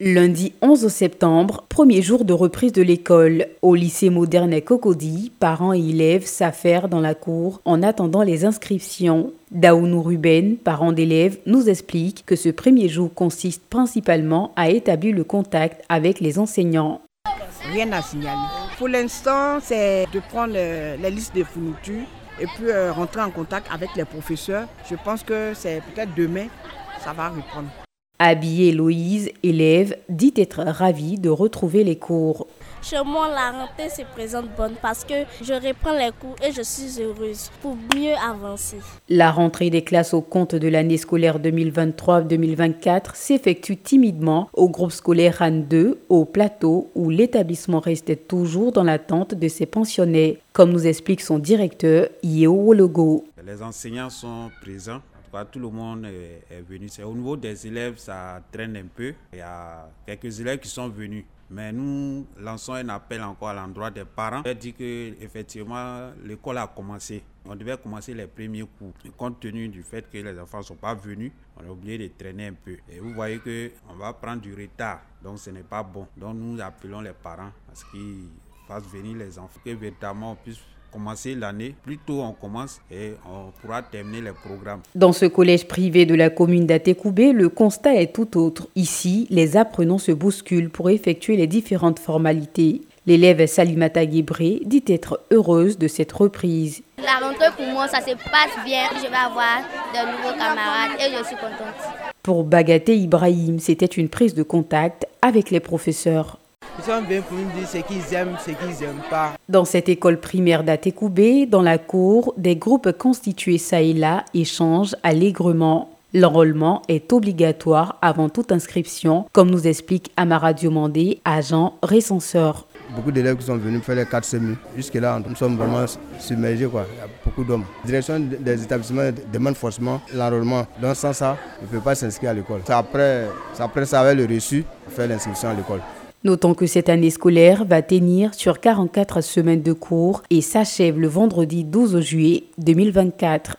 Lundi 11 septembre, premier jour de reprise de l'école. Au lycée moderne Cocody, parents et élèves s'affairent dans la cour en attendant les inscriptions. Daounou Ruben, parent d'élèves, nous explique que ce premier jour consiste principalement à établir le contact avec les enseignants. Rien à signaler. Pour l'instant, c'est de prendre la liste des fournitures et puis euh, rentrer en contact avec les professeurs. Je pense que c'est peut-être demain, ça va reprendre. Habillée Loïse, élève, dit être ravie de retrouver les cours. Chez moi, la rentrée se présente bonne parce que je reprends les cours et je suis heureuse pour mieux avancer. La rentrée des classes au compte de l'année scolaire 2023-2024 s'effectue timidement au groupe scolaire RAN 2 au plateau où l'établissement restait toujours dans l'attente de ses pensionnés, comme nous explique son directeur Yeo Wologo. Les enseignants sont présents tout le monde est, venu. C'est au niveau des élèves, ça traîne un peu. Il y a quelques élèves qui sont venus. Mais nous lançons un appel encore à l'endroit des parents. On dit que effectivement l'école a commencé. On devait commencer les premiers cours. compte tenu du fait que les enfants ne sont pas venus, on a oublié de traîner un peu. Et vous voyez qu'on va prendre du retard. Donc ce n'est pas bon. Donc nous appelons les parents parce qu'ils fassent venir les enfants. Que véritablement on puisse commencer l'année. Plus tôt on commence et on pourra terminer les programmes. Dans ce collège privé de la commune d'Atekoubé, le constat est tout autre. Ici, les apprenants se bousculent pour effectuer les différentes formalités. L'élève Salimata Guébré dit être heureuse de cette reprise. La rentrée pour moi, ça se passe bien. Je vais avoir de nouveaux camarades et je suis contente. Pour Bagaté Ibrahim, c'était une prise de contact avec les professeurs. Ils sont venus pour nous dire ce qu'ils aiment, ce qu'ils n'aiment pas. Dans cette école primaire d'Atekoubé, dans la cour, des groupes constitués ça et là échangent allègrement. L'enrôlement est obligatoire avant toute inscription, comme nous explique Amara Diomandé, agent recenseur. Beaucoup d'élèves qui sont venus faire les 4 semis. Jusque-là, nous sommes vraiment submergés. Quoi. Il y a beaucoup d'hommes. La direction des établissements demande forcément l'enrôlement. Donc sans ça, il ne peut pas s'inscrire à l'école. C'est après, après ça, avec le reçu, faire l'inscription à l'école. Notons que cette année scolaire va tenir sur 44 semaines de cours et s'achève le vendredi 12 juillet 2024.